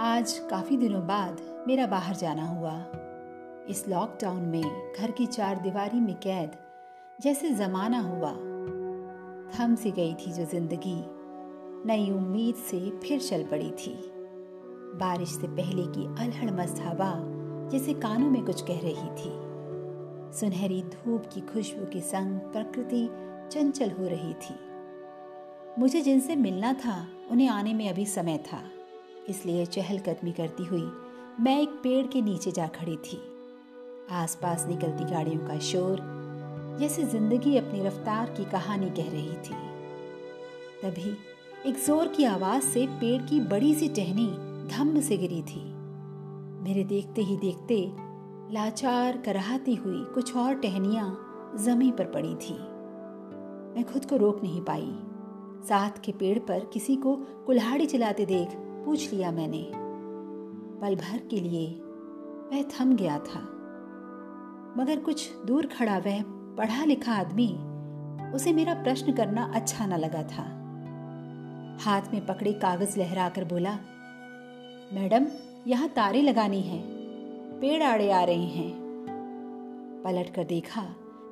आज काफ़ी दिनों बाद मेरा बाहर जाना हुआ। इस लॉकडाउन में घर की चार दीवारी में कैद जैसे ज़माना हुआ। थम सी गई थी जो ज़िंदगी, नई उम्मीद से फिर चल पड़ी थी। बारिश से पहले की अलहड़ मस्त हवा जैसे कानों में कुछ कह रही थी। सुनहरी धूप की खुशबू के संग प्रकृति चंचल हो रही थी। मुझे जिनसे मिलना था, उन्हें आने में अभी समय था। इसलिए चहलकदमी करती हुई मैं एक पेड़ के नीचे जा खड़ी थी। आसपास निकलती गाड़ियों का शोर जैसे ज़िंदगी अपनी रफ्तार की कहानी कह रही थी। तभी एक ज़ोर की आवाज़ से पेड़ की बड़ी सी टहनी धम्म से गिरी थी। मेरे देखते ही देखते लाचार कराहती हुई कुछ और टहनियाँ जमी पर पड़ी थी। मैं खुद को रोक नहीं पाई। साथ के पेड़ पर किसी को कुल्हाड़ी चलाते देख पूछ लिया मैंने। पल भर के लिए वह थम गया था। मगर कुछ दूर खड़ा वह पढ़ा लिखा आदमी, उसे मेरा प्रश्न करना अच्छा न लगा था। हाथ में पकड़े कागज़ लहराकर बोला, मैडम, यहाँ तारे लगानी है। पेड़ आड़े आ रहे हैं। पलट कर देखा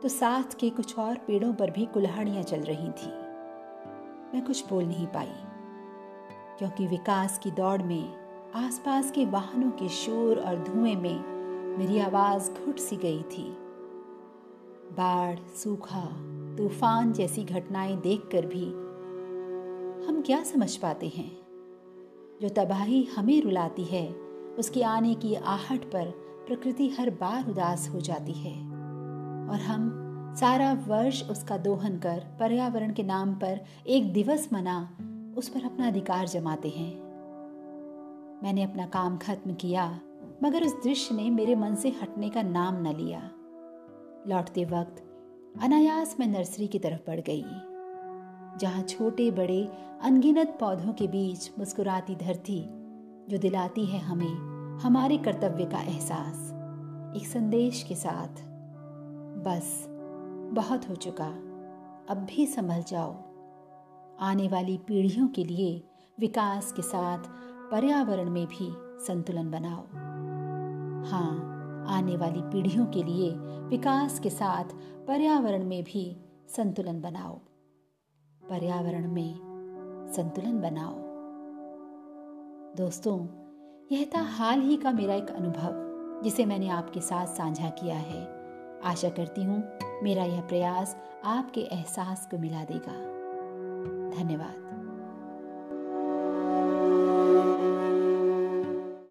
तो साथ के कुछ और पेड़ों पर भी कुल्हाड़ियाँ चल रही थी। मैं कुछ बोल नहीं पाई। क्योंकि विकास की दौड़ में, आसपास के वाहनों के शोर और धुएँ में मेरी आवाज़ घुट सी गई थी। बाढ़, सूखा, तूफ़ान जैसी घटनाएँ देखकर भी हम क्या समझ पाते हैं? जो तबाही हमें रुलाती है, उसके आने की आहट पर प्रकृति हर बार उदास हो जाती है। और हम सारा वर्ष उसका दोहन कर पर्यावरण के नाम पर एक दिवस मना उस पर अपना अधिकार जमाते हैं। मैंने अपना काम खत्म किया, मगर उस दृश्य ने मेरे मन से हटने का नाम न लिया। लौटते वक्त अनायास मैं नर्सरी की तरफ़ बढ़ गई, जहाँ छोटे बड़े अनगिनत पौधों के बीच मुस्कुराती धरती, जो दिलाती है हमें, हमारे कर्तव्य का एहसास, एक संदेश के साथ। बस, बहुत हो चुका। अब भी संभल जाओ। आने वाली पीढ़ियों के लिए विकास के साथ पर्यावरण में भी संतुलन बनाओ। हाँ आने वाली पीढ़ियों के लिए विकास के साथ पर्यावरण में भी संतुलन बनाओ। पर्यावरण में संतुलन बनाओ। दोस्तों, यह था हाल ही का मेरा एक अनुभव, जिसे मैंने आपके साथ साझा किया है। आशा करती हूँ मेरा यह प्रयास आपके एहसास को मिला देगा। धन्यवाद।